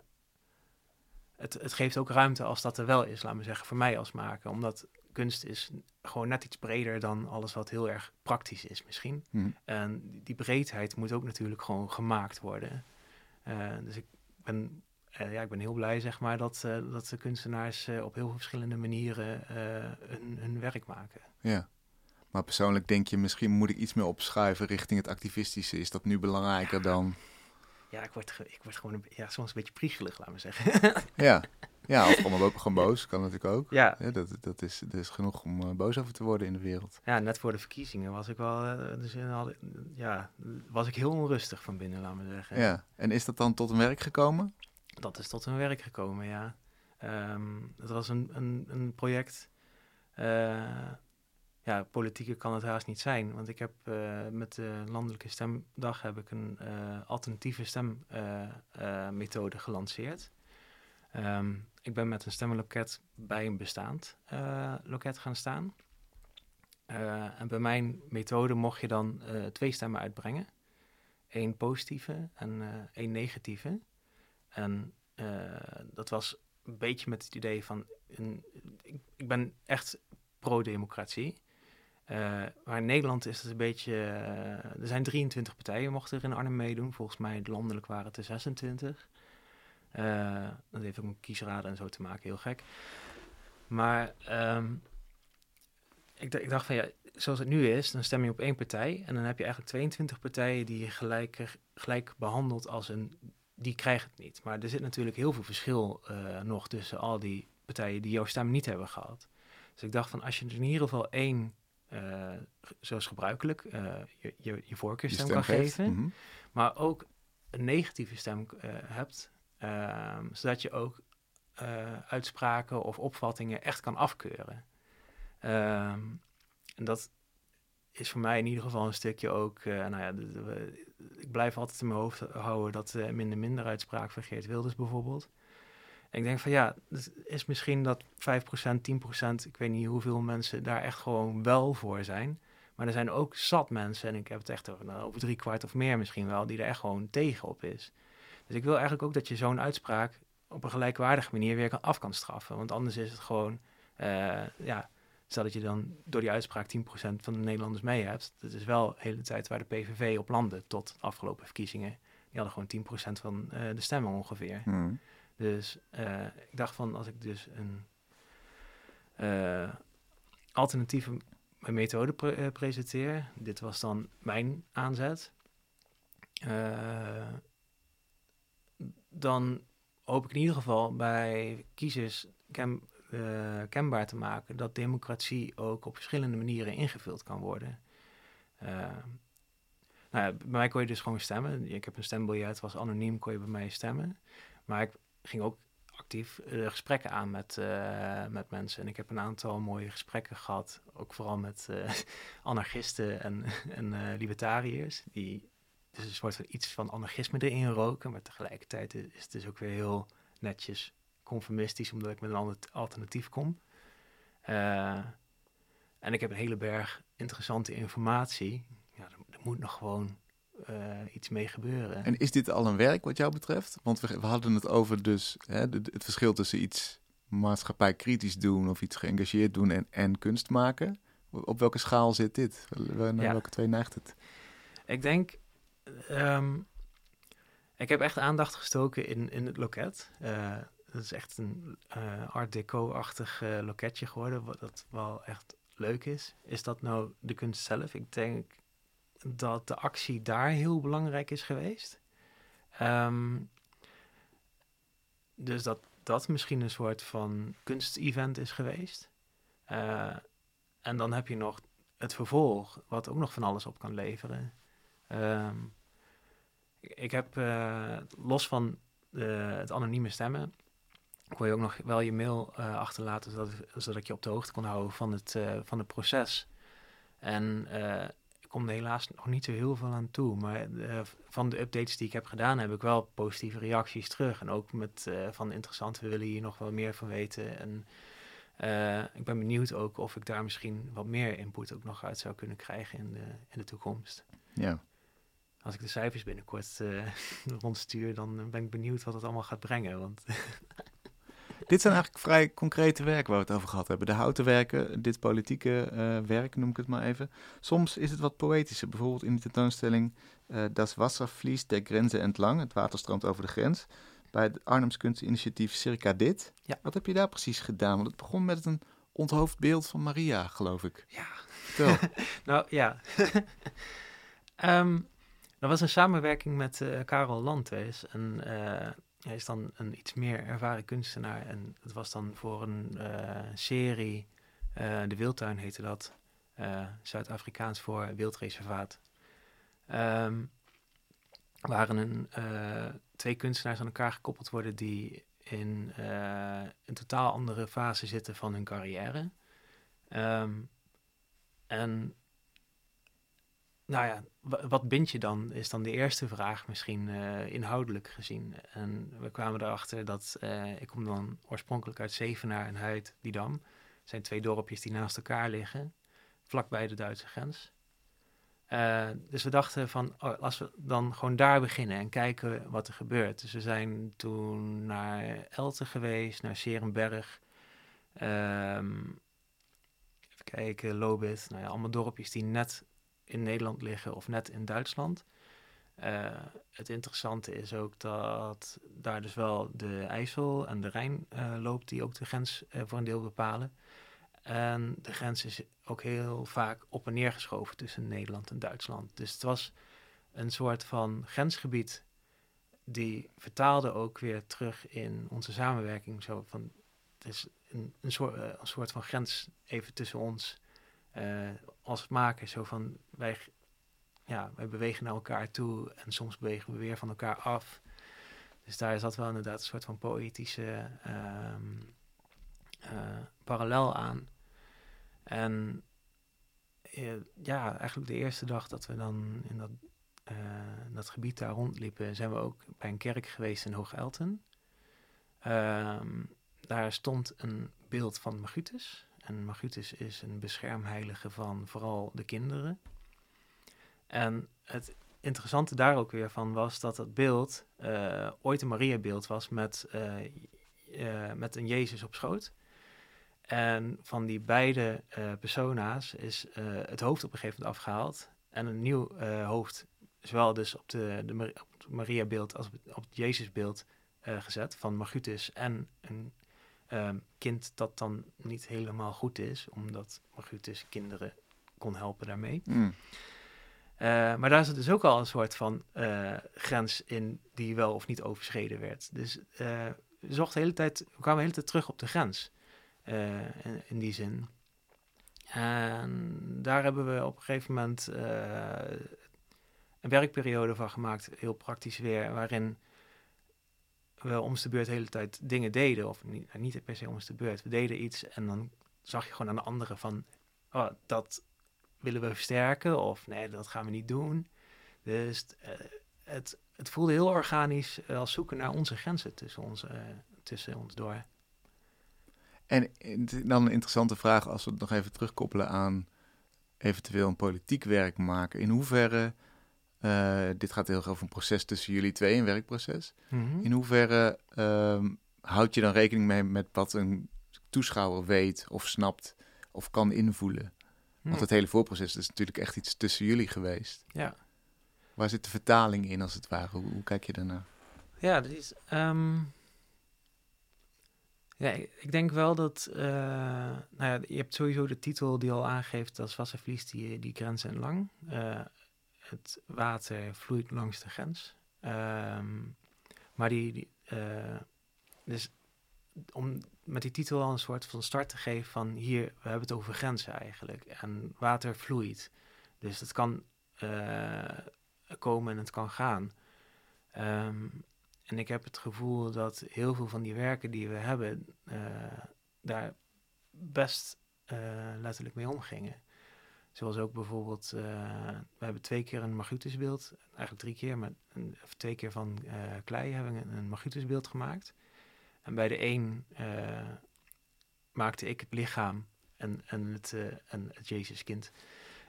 het, het geeft ook ruimte als dat er wel is, laat me zeggen, voor mij als maker. Omdat kunst is gewoon net iets breder dan alles wat heel erg praktisch is misschien. Hmm. En die breedheid moet ook natuurlijk gewoon gemaakt worden. Uh, dus ik ben, uh, ja, ik ben heel blij zeg maar, dat, uh, dat de kunstenaars op heel veel verschillende manieren hun, hun werk maken. Ja. Maar persoonlijk denk je, misschien moet ik iets meer opschuiven richting het activistische. Is dat nu belangrijker ja. dan... Ja, ik word, ik word gewoon een, ja, soms een beetje priegelig, laat me zeggen. ja. Ja, of gewoon, ook gewoon boos, kan natuurlijk ook. Ja. ja dat, dat is, er is genoeg om boos over te worden in de wereld. Ja, net voor de verkiezingen was ik wel, dus al, ja, was ik heel onrustig van binnen, laat me zeggen. Ja, en is dat dan tot een werk gekomen? Dat is tot een werk gekomen, ja. Um, dat was een, een, een project, uh, ja, politieker kan het haast niet zijn, want ik heb met de landelijke stemdag heb ik een alternatieve stemmethode gelanceerd. Um, ik ben met een stemmenloket bij een bestaand uh, loket gaan staan. Uh, en bij mijn methode mocht je dan uh, twee stemmen uitbrengen. Eén positieve en één negatieve. En dat was een beetje met het idee van... Een, ik, ben echt pro-democratie. maar in Nederland is het een beetje... er zijn 23 partijen mochten er in Arnhem meedoen. Volgens mij landelijk waren het er 26. Uh, dat heeft ook met kiesraden en zo te maken, heel gek. Maar um, ik, ik, dacht van ja, zoals het nu is, dan stem je op één partij. En dan heb je eigenlijk 22 partijen die je gelijk, gelijk behandelt als een. Die krijgen het niet. Maar er zit natuurlijk heel veel verschil uh, nog tussen al die partijen die jouw stem niet hebben gehad. Dus ik dacht van als je er in ieder geval één, uh, zoals gebruikelijk, je, je, je voorkeurstem kan geeft. geven. Mm -hmm. Maar ook een negatieve stem hebt. Um, zodat je ook uitspraken of opvattingen echt kan afkeuren. Um, en dat is voor mij in ieder geval een stukje ook, nou ja, de, de, ik blijf altijd in mijn hoofd houden dat uh, minder minder uitspraak van Geert Wilders bijvoorbeeld. En ik denk van ja, het is misschien dat 5%, 10%, ik weet niet hoeveel mensen daar echt gewoon wel voor zijn. Maar er zijn ook zat mensen, en ik heb het echt over, nou, over drie kwart of meer misschien wel, die er echt gewoon tegenop is. Dus ik wil eigenlijk ook dat je zo'n uitspraak op een gelijkwaardige manier weer kan, af kan straffen. Want anders is het gewoon, uh, ja, stel dat je dan door die uitspraak 10% van de Nederlanders mee hebt. Dat is wel de hele tijd waar de PVV op landde tot de afgelopen verkiezingen. Die hadden gewoon 10% van uh, de stemmen ongeveer. Hmm. Dus uh, ik dacht van, als ik dus een alternatieve methode pre presenteer, dit was dan mijn aanzet, dan hoop ik in ieder geval bij kiezers ken, uh, kenbaar te maken dat democratie ook op verschillende manieren ingevuld kan worden. Uh, nou ja, bij mij kon je dus gewoon stemmen. Ik heb een stembiljet, was anoniem, kon je bij mij stemmen. Maar ik ging ook actief uh, gesprekken aan met, met mensen. En ik heb een aantal mooie gesprekken gehad, ook vooral met anarchisten en, en libertariërs, die dus een soort van iets van anarchisme erin roken. Maar tegelijkertijd is het dus ook weer heel netjes conformistisch, omdat ik met een ander alternatief kom. Uh, en ik heb een hele berg interessante informatie. Ja, er, moet nog gewoon uh, iets mee gebeuren. En is dit al een werk wat jou betreft? Want we, we hadden het over dus hè, de, het verschil tussen iets maatschappij kritisch doen of iets geëngageerd doen en, en kunst maken. Op welke schaal zit dit? Naar ja. welke twee neigt het? Ik denk Um, ik heb echt aandacht gestoken in, in het loket. Uh, dat is echt een uh, art deco-achtig uh, loketje geworden, wat dat wel echt leuk is. Is dat nou de kunst zelf? Ik denk dat de actie daar heel belangrijk is geweest. Um, dus dat dat misschien een soort van kunstevent is geweest. Uh, en dan heb je nog het vervolg, wat ook nog van alles op kan leveren. Um, ik heb los van het anonieme stemmen, kon je ook nog wel je mail uh, achterlaten, zodat, zodat ik je op de hoogte kon houden van het, van het proces. En ik kom er helaas nog niet zo heel veel aan toe. Maar van de updates die ik heb gedaan, heb ik wel positieve reacties terug. En ook met van interessant, we willen hier nog wel meer van weten. En ik ben benieuwd ook of ik daar misschien wat meer input ook nog uit zou kunnen krijgen in de, in de toekomst. Ja als ik de cijfers binnenkort uh, rondstuur, dan ben ik benieuwd wat het allemaal gaat brengen. Want dit zijn eigenlijk vrij concrete werken waar we het over gehad hebben. De houten werken, dit politieke uh, werk noem ik het maar even. Soms is het wat poëtischer. Bijvoorbeeld in de tentoonstelling uh, Das Wasser fließt der Grenze entlang. Het water stroomt over de grens. Bij het Arnhems Kunstinitiatief Circa Dit. Ja. Wat heb je daar precies gedaan? Want het begon met een onthoofd beeld van Maria, geloof ik. Ja. nou ja. um, Dat was een samenwerking met uh, Karel. En uh, hij is dan een iets meer ervaren kunstenaar. En het was dan voor een uh, serie, De Wildtuin heette dat. Zuid-Afrikaans voor wildreservaat. Um, waren een, twee kunstenaars aan elkaar gekoppeld worden die in een totaal andere fase zitten van hun carrière. Um, en nou ja, wat bind je dan, is dan de eerste vraag misschien uh, inhoudelijk gezien. En we kwamen erachter dat, uh, ik kom dan oorspronkelijk uit Zevenaar en Huid, Didam. Het zijn twee dorpjes die naast elkaar liggen, vlakbij de Duitse grens. Uh, dus we dachten van, oh, als we dan gewoon daar beginnen en kijken wat er gebeurt. Dus we zijn toen naar Elten geweest, naar Serenberg. Um, even kijken, Lobit, nou ja, allemaal dorpjes die net in Nederland liggen of net in Duitsland. Uh, het interessante is ook dat daar dus wel de IJssel en de Rijn uh, loopt, die ook de grens uh, voor een deel bepalen. En de grens is ook heel vaak op en neer geschoven tussen Nederland en Duitsland. Dus het was een soort van grensgebied die vertaalde ook weer terug in onze samenwerking. Zo van, het is een, een, soort, een soort van grens even tussen ons als maker zo van wij, ja, wij bewegen naar elkaar toe en soms bewegen we weer van elkaar af. Dus daar zat wel inderdaad een soort van poëtische um, uh, parallel aan. En uh, ja, eigenlijk de eerste dag dat we dan in dat, dat gebied daar rondliepen, zijn we ook bij een kerk geweest in Hoog-Elten. Um, daar stond een beeld van Magutus. En Margutus is een beschermheilige van vooral de kinderen. En het interessante daar ook weer van was dat het beeld uh, ooit een Maria-beeld was met, uh, uh, met een Jezus op schoot. En van die beide persona's is het hoofd op een gegeven moment afgehaald en een nieuw hoofd, zowel dus op, de, de Maria-beeld als op het Jezus-beeld gezet van Margutus en een um, kind dat dan niet helemaal goed is, omdat Margutus kinderen kon helpen daarmee. Mm. Uh, maar daar zit dus ook al een soort van uh, grens in die wel of niet overschreden werd. Dus uh, we, zochten de hele tijd, we kwamen de hele tijd terug op de grens in, in, die zin. En daar hebben we op een gegeven moment een werkperiode van gemaakt, heel praktisch weer, waarin we om de beurt de hele tijd dingen deden. Of niet, niet per se om de beurt. We deden iets en dan zag je gewoon aan de anderen van... Oh, dat willen we versterken of nee, dat gaan we niet doen. Dus uh, het, het voelde heel organisch uh, als zoeken naar onze grenzen tussen ons, uh, tussen ons door. En dan een interessante vraag als we het nog even terugkoppelen aan eventueel een politiek werk maken. In hoeverre uh, dit gaat heel erg over een proces tussen jullie twee, een werkproces. Mm -hmm. In hoeverre um, houd je dan rekening mee met wat een toeschouwer weet of snapt of kan invoelen? Want hm. het hele voorproces is natuurlijk echt iets tussen jullie geweest. Ja. Waar zit de vertaling in, als het ware? Hoe, hoe kijk je daarnaar? Ja, dat is... Um... Ja, ik denk wel dat... Uh, nou ja, je hebt sowieso de titel die al aangeeft... dat Wasser vliest die, die grens en lang. Uh, het water vloeit langs de grens. Um, maar die... die uh, dus om met die titel al een soort van start te geven van hier, we hebben het over grenzen eigenlijk. En water vloeit. Dus het kan uh, komen en het kan gaan. Um, en ik heb het gevoel dat heel veel van die werken die we hebben, uh, daar best letterlijk mee omgingen. Zoals ook bijvoorbeeld, we hebben twee keer een Margutusbeeld, eigenlijk drie keer, maar een, of twee keer van klei hebben we een, een gemaakt. En bij de een uh, maakte ik het lichaam en, en, het, uh, en het Jezuskind.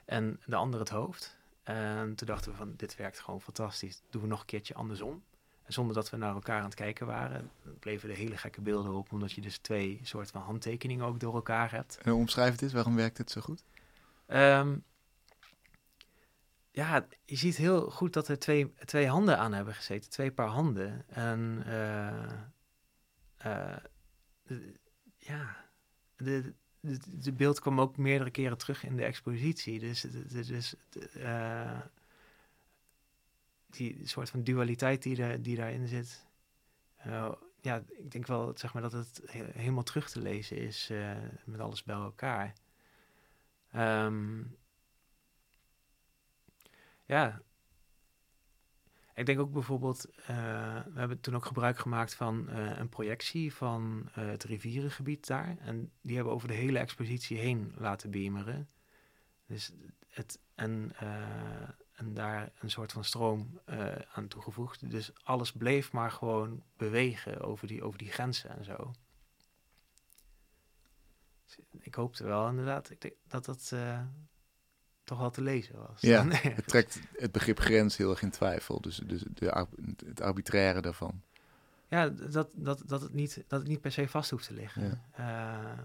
En de ander het hoofd. En toen dachten we van, dit werkt gewoon fantastisch. Doen we nog een keertje andersom. En zonder dat we naar elkaar aan het kijken waren, bleven er hele gekke beelden op. Omdat je dus twee soort van handtekeningen ook door elkaar hebt. En omschrijf eens, waarom werkt het zo goed? Um, ja, je ziet heel goed dat er twee, twee handen aan hebben gezeten. Twee paar handen. En... Uh, uh, ja, de, de, beeld kwam ook meerdere keren terug in de expositie. Dus, dus uh, die soort van dualiteit die, die daarin zit. Ja, ik denk wel zeg maar, dat het helemaal terug te lezen is met alles bij elkaar. Um, ja, ik denk ook bijvoorbeeld, uh, we hebben toen ook gebruik gemaakt van uh, een projectie van uh, het rivierengebied daar. En die hebben over de hele expositie heen laten beameren. Dus het, en, en daar een soort van stroom aan toegevoegd. Dus alles bleef maar gewoon bewegen over die, over die grenzen en zo. Ik hoopte wel inderdaad ik denk dat dat toch wel te lezen was. Ja, het trekt het begrip grens heel erg in twijfel. Dus, dus de, het arbitraire daarvan. Ja, dat, dat, dat, het niet, dat het niet per se vast hoeft te liggen. Ja. Uh,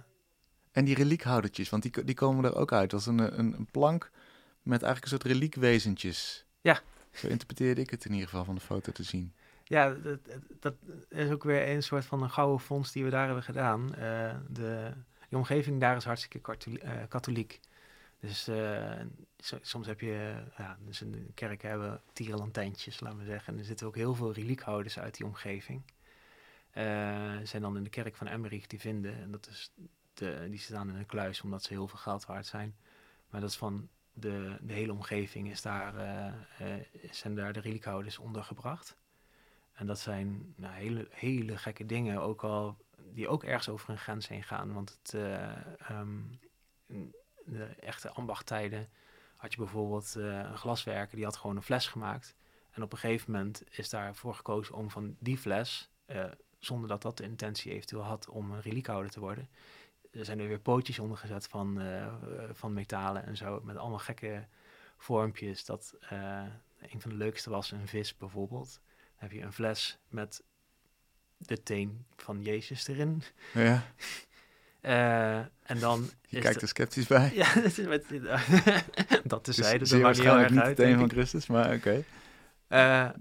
en die reliekhoudertjes, want die, die komen er ook uit. als een, een, een plank met eigenlijk een soort reliekwezentjes. Ja. Zo interpreteerde ik het in ieder geval van de foto te zien. Ja, dat, dat is ook weer een soort van een gouden fonds die we daar hebben gedaan. Uh, de, de omgeving daar is hartstikke katholiek. Dus uh, soms heb je, ja, dus in de kerk hebben tierenlantijntjes, laten we zeggen. En er zitten ook heel veel reliekhouders uit die omgeving. Zijn dan in de kerk van Emmerich die vinden. En dat is de, die staan in een kluis omdat ze heel veel geld waard zijn. Maar dat is van de, de hele omgeving is daar, zijn daar de reliekhouders ondergebracht. En dat zijn nou, hele, hele gekke dingen, ook al, die ook ergens over een grens heen gaan. Want het, um, de echte ambachttijden had je bijvoorbeeld uh, een glaswerker die had gewoon een fles gemaakt. En op een gegeven moment is daarvoor gekozen om van die fles, uh, zonder dat dat de intentie eventueel had om een reliekouder te worden, er zijn er weer pootjes ondergezet van, van metalen en zo. Met allemaal gekke vormpjes. Dat een van de leukste was een vis bijvoorbeeld. Dan heb je een fles met de teen van Jezus erin. Ja. Uh, en dan je kijkt er sceptisch bij. Ja, met, dat te dus zeiden. Zeer waarschijnlijk niet, niet de teen van Christus, maar oké. Okay. Uh,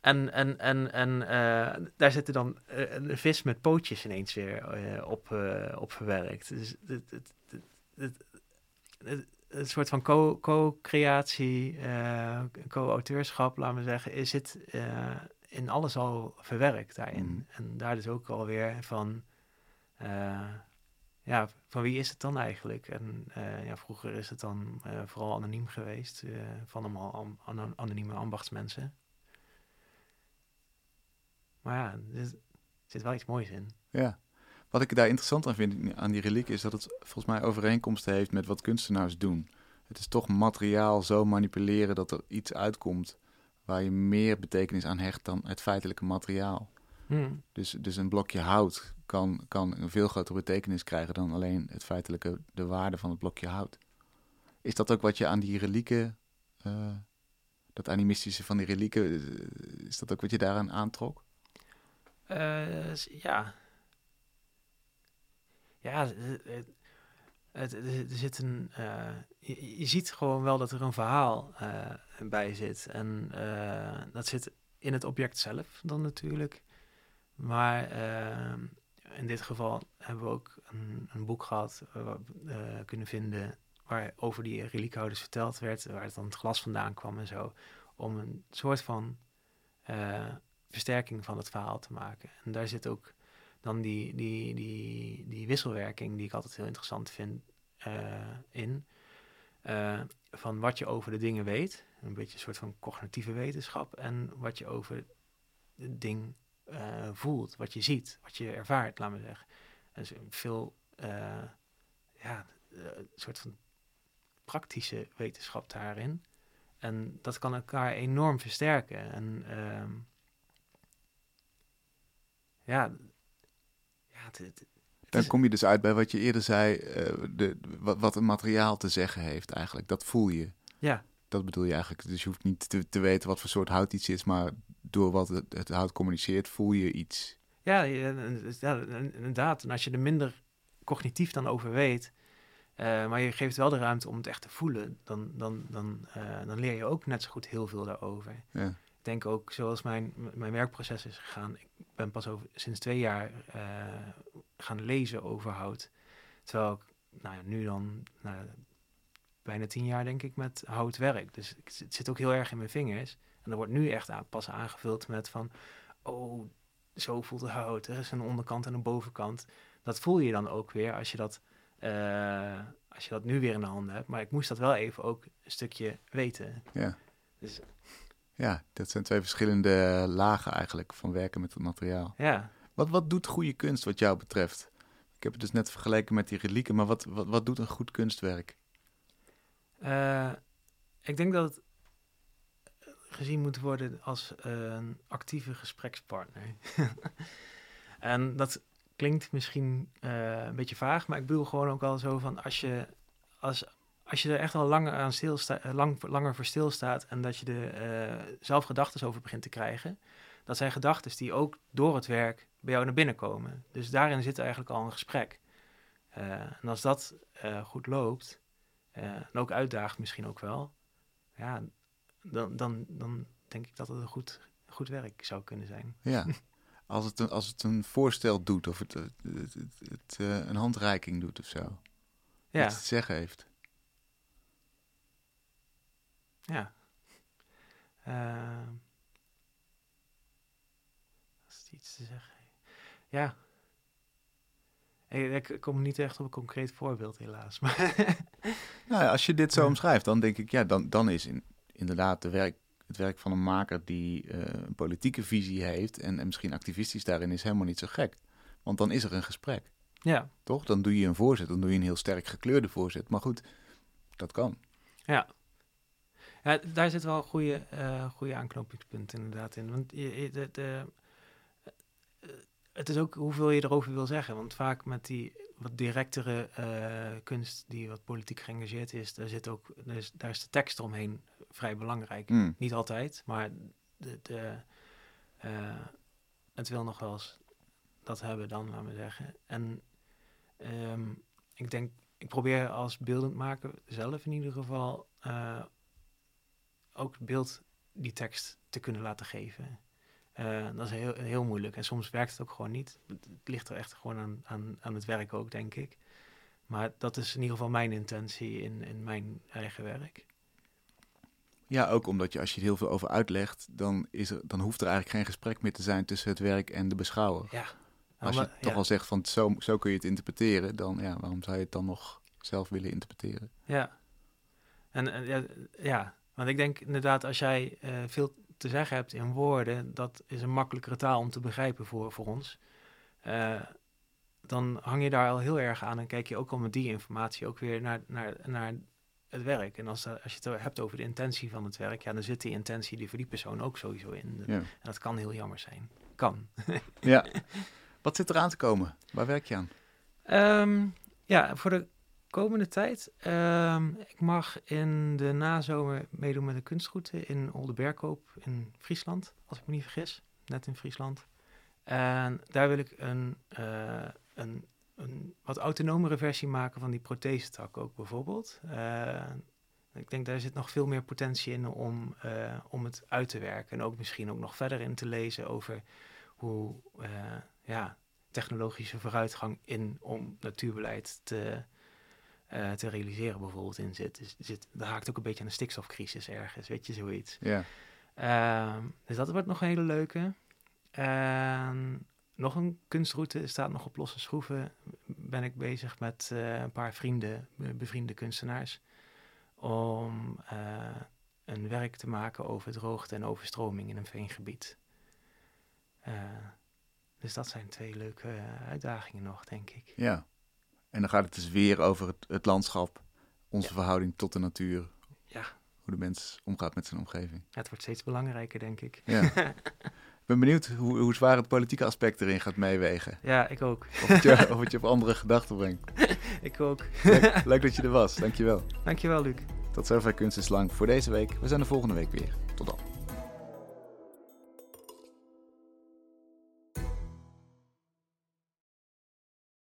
en en, en, en uh, daar zitten dan een vis met pootjes ineens weer op, op verwerkt. Dus het, het, het, het, het soort van co-creatie, co-auteurschap, laten we zeggen, is het in alles al verwerkt daarin. Mm. En daar dus ook alweer van ja, van wie is het dan eigenlijk? En uh, ja, vroeger is het dan uh, vooral anoniem geweest, van allemaal an an anonieme ambachtsmensen. Maar ja, er zit wel iets moois in. Ja, wat ik daar interessant aan vind aan die reliek is dat het volgens mij overeenkomsten heeft met wat kunstenaars doen. Het is toch materiaal zo manipuleren dat er iets uitkomt waar je meer betekenis aan hecht dan het feitelijke materiaal. Hmm. Dus, dus een blokje hout kan, kan een veel grotere betekenis krijgen dan alleen het feitelijke, de waarde van het blokje hout. Is dat ook wat je aan die relieken, uh, dat animistische van die relieken, is dat ook wat je daaraan aantrok? Uh, ja. Ja, er zit een. Uh, je, ziet gewoon wel dat er een verhaal bij zit. En dat zit in het object zelf dan natuurlijk. Maar in dit geval hebben we ook een, een boek gehad kunnen vinden waar over die reliekhouders verteld werd, waar het dan het glas vandaan kwam en zo, om een soort van versterking van het verhaal te maken. En daar zit ook dan die, die, die, die wisselwerking die ik altijd heel interessant vind in, van wat je over de dingen weet, een beetje een soort van cognitieve wetenschap, en wat je over het ding uh, voelt, wat je ziet, wat je ervaart, laat me zeggen. Dus veel, ja, een soort van praktische wetenschap daarin. En dat kan elkaar enorm versterken. En ja, ja het, het, dan kom je dus uit bij wat je eerder zei, uh, de, wat, wat een materiaal te zeggen heeft eigenlijk. Dat voel je. Ja. Dat bedoel je eigenlijk. Dus je hoeft niet te, te weten wat voor soort hout iets is, maar door wat het, het hout communiceert, voel je iets. Ja, ja, inderdaad. En als je er minder cognitief dan over weet, uh, maar je geeft wel de ruimte om het echt te voelen, dan, dan, dan, uh, dan leer je ook net zo goed heel veel daarover. Ja. Denk ook, zoals mijn, mijn werkproces is gegaan, ik ben pas over, sinds twee jaar uh, gaan lezen over hout. Terwijl ik nou ja, nu dan nou, bijna tien jaar denk ik met hout werk. Dus het zit ook heel erg in mijn vingers. En er wordt nu echt aan, pas aangevuld met van, oh, zo voelt het hout. Er is een onderkant en een bovenkant. Dat voel je dan ook weer als je dat, uh, als je dat nu weer in de handen hebt. Maar ik moest dat wel even ook een stukje weten. Ja. Dus, ja, dat zijn twee verschillende lagen eigenlijk van werken met het materiaal. Ja. Wat, wat doet goede kunst wat jou betreft? Ik heb het dus net vergeleken met die relieken, maar wat, wat, wat doet een goed kunstwerk? Uh, ik denk dat het gezien moet worden als een actieve gesprekspartner. en dat klinkt misschien uh, een beetje vaag, maar ik bedoel gewoon ook al zo van als je, als, als je er echt al langer, aan stilsta, lang, langer voor stilstaat en dat je er uh, zelf gedachten over begint te krijgen, dat zijn gedachten die ook door het werk bij jou naar binnen komen. Dus daarin zit eigenlijk al een gesprek. Uh, en als dat goed loopt, en ook uitdaagt misschien ook wel, ja, dan, dan, dan denk ik dat het een goed, goed werk zou kunnen zijn. Ja, als het een, als het een voorstel doet of het, het, het, het een handreiking doet of zo. Ja. Iets te zeggen heeft. Ja. Uh, als het iets te zeggen Ja. Ik, ik kom niet echt op een concreet voorbeeld, helaas. Maar nou ja, als je dit zo omschrijft, dan denk ik, ja, dan, dan is in, inderdaad de werk, het werk van een maker die uh, een politieke visie heeft en, en misschien activistisch daarin is helemaal niet zo gek. Want dan is er een gesprek. Ja. Toch? Dan doe je een voorzet, dan doe je een heel sterk gekleurde voorzet. Maar goed, dat kan. Ja. Ja daar zit wel een goede, uh, goede aanknopingspunt inderdaad in. Want je, de, de, het is ook hoeveel je erover wil zeggen. Want vaak met die wat directere uh, kunst, die wat politiek geëngageerd is, daar, zit ook, is, daar is de tekst eromheen vrij belangrijk. Mm. Niet altijd, maar de, de, uh, het wil nog wel eens dat hebben dan, laten we zeggen. En um, ik denk, ik probeer als beeldend maken zelf in ieder geval uh, ook het beeld die tekst te kunnen laten geven. Uh, dat is heel, heel moeilijk. En soms werkt het ook gewoon niet. Het ligt er echt gewoon aan, aan, aan het werk ook, denk ik. Maar dat is in ieder geval mijn intentie in, in mijn eigen werk. Ja, ook omdat je als je er heel veel over uitlegt, dan, is er, dan hoeft er eigenlijk geen gesprek meer te zijn tussen het werk en de beschouwer. Ja. Als je toch al zegt van zo, zo kun je het interpreteren, dan ja, waarom zou je het dan nog zelf willen interpreteren? Ja. En, en ja, ja, want ik denk inderdaad, als jij uh, veel te zeggen hebt in woorden, dat is een makkelijkere taal om te begrijpen voor, voor ons. Uh, dan hang je daar al heel erg aan en kijk je ook al met die informatie ook weer naar, naar, naar het werk. En als, als je het hebt over de intentie van het werk, ja, dan zit die intentie die voor die persoon ook sowieso in. Ja. En dat kan heel jammer zijn. Kan. ja. Wat zit er aan te komen? Waar werk je aan? Um, ja, voor de komende tijd. Um, ik mag in de nazomer meedoen met een kunstroute in Oldenbergkoop in Friesland, als ik me niet vergis. Net in Friesland. En daar wil ik een, uh, een, een wat autonomere versie maken van die prothesetak ook bijvoorbeeld. Uh, ik denk daar zit nog veel meer potentie in om, uh, om het uit te werken. En ook misschien ook nog verder in te lezen over hoe ja, technologische vooruitgang in om natuurbeleid te, uh, te realiseren bijvoorbeeld in zit. Dus, zit. Dat haakt ook een beetje aan de stikstofcrisis ergens, weet je, zoiets. Ja. Uh, dus dat wordt nog een hele leuke. Nog een kunstroute staat nog op losse schroeven. Ben ik bezig met uh, een paar vrienden, bevriende kunstenaars, om een werk te maken over droogte en overstroming in een veengebied. dus dat zijn twee leuke uitdagingen nog, denk ik. Ja. En dan gaat het dus weer over het, het landschap, onze ja. verhouding tot de natuur. Ja. Hoe de mens omgaat met zijn omgeving. Ja, het wordt steeds belangrijker, denk ik. Ja. Ik ben benieuwd hoe, hoe zwaar het politieke aspect erin gaat meewegen. Ja, ik ook. Of het je, of het je op andere gedachten brengt. ik ook. Leuk, leuk dat je er was. Dankjewel. Dankjewel, Luc. Tot zover Kunst is Lang voor deze week. We zijn de volgende week weer.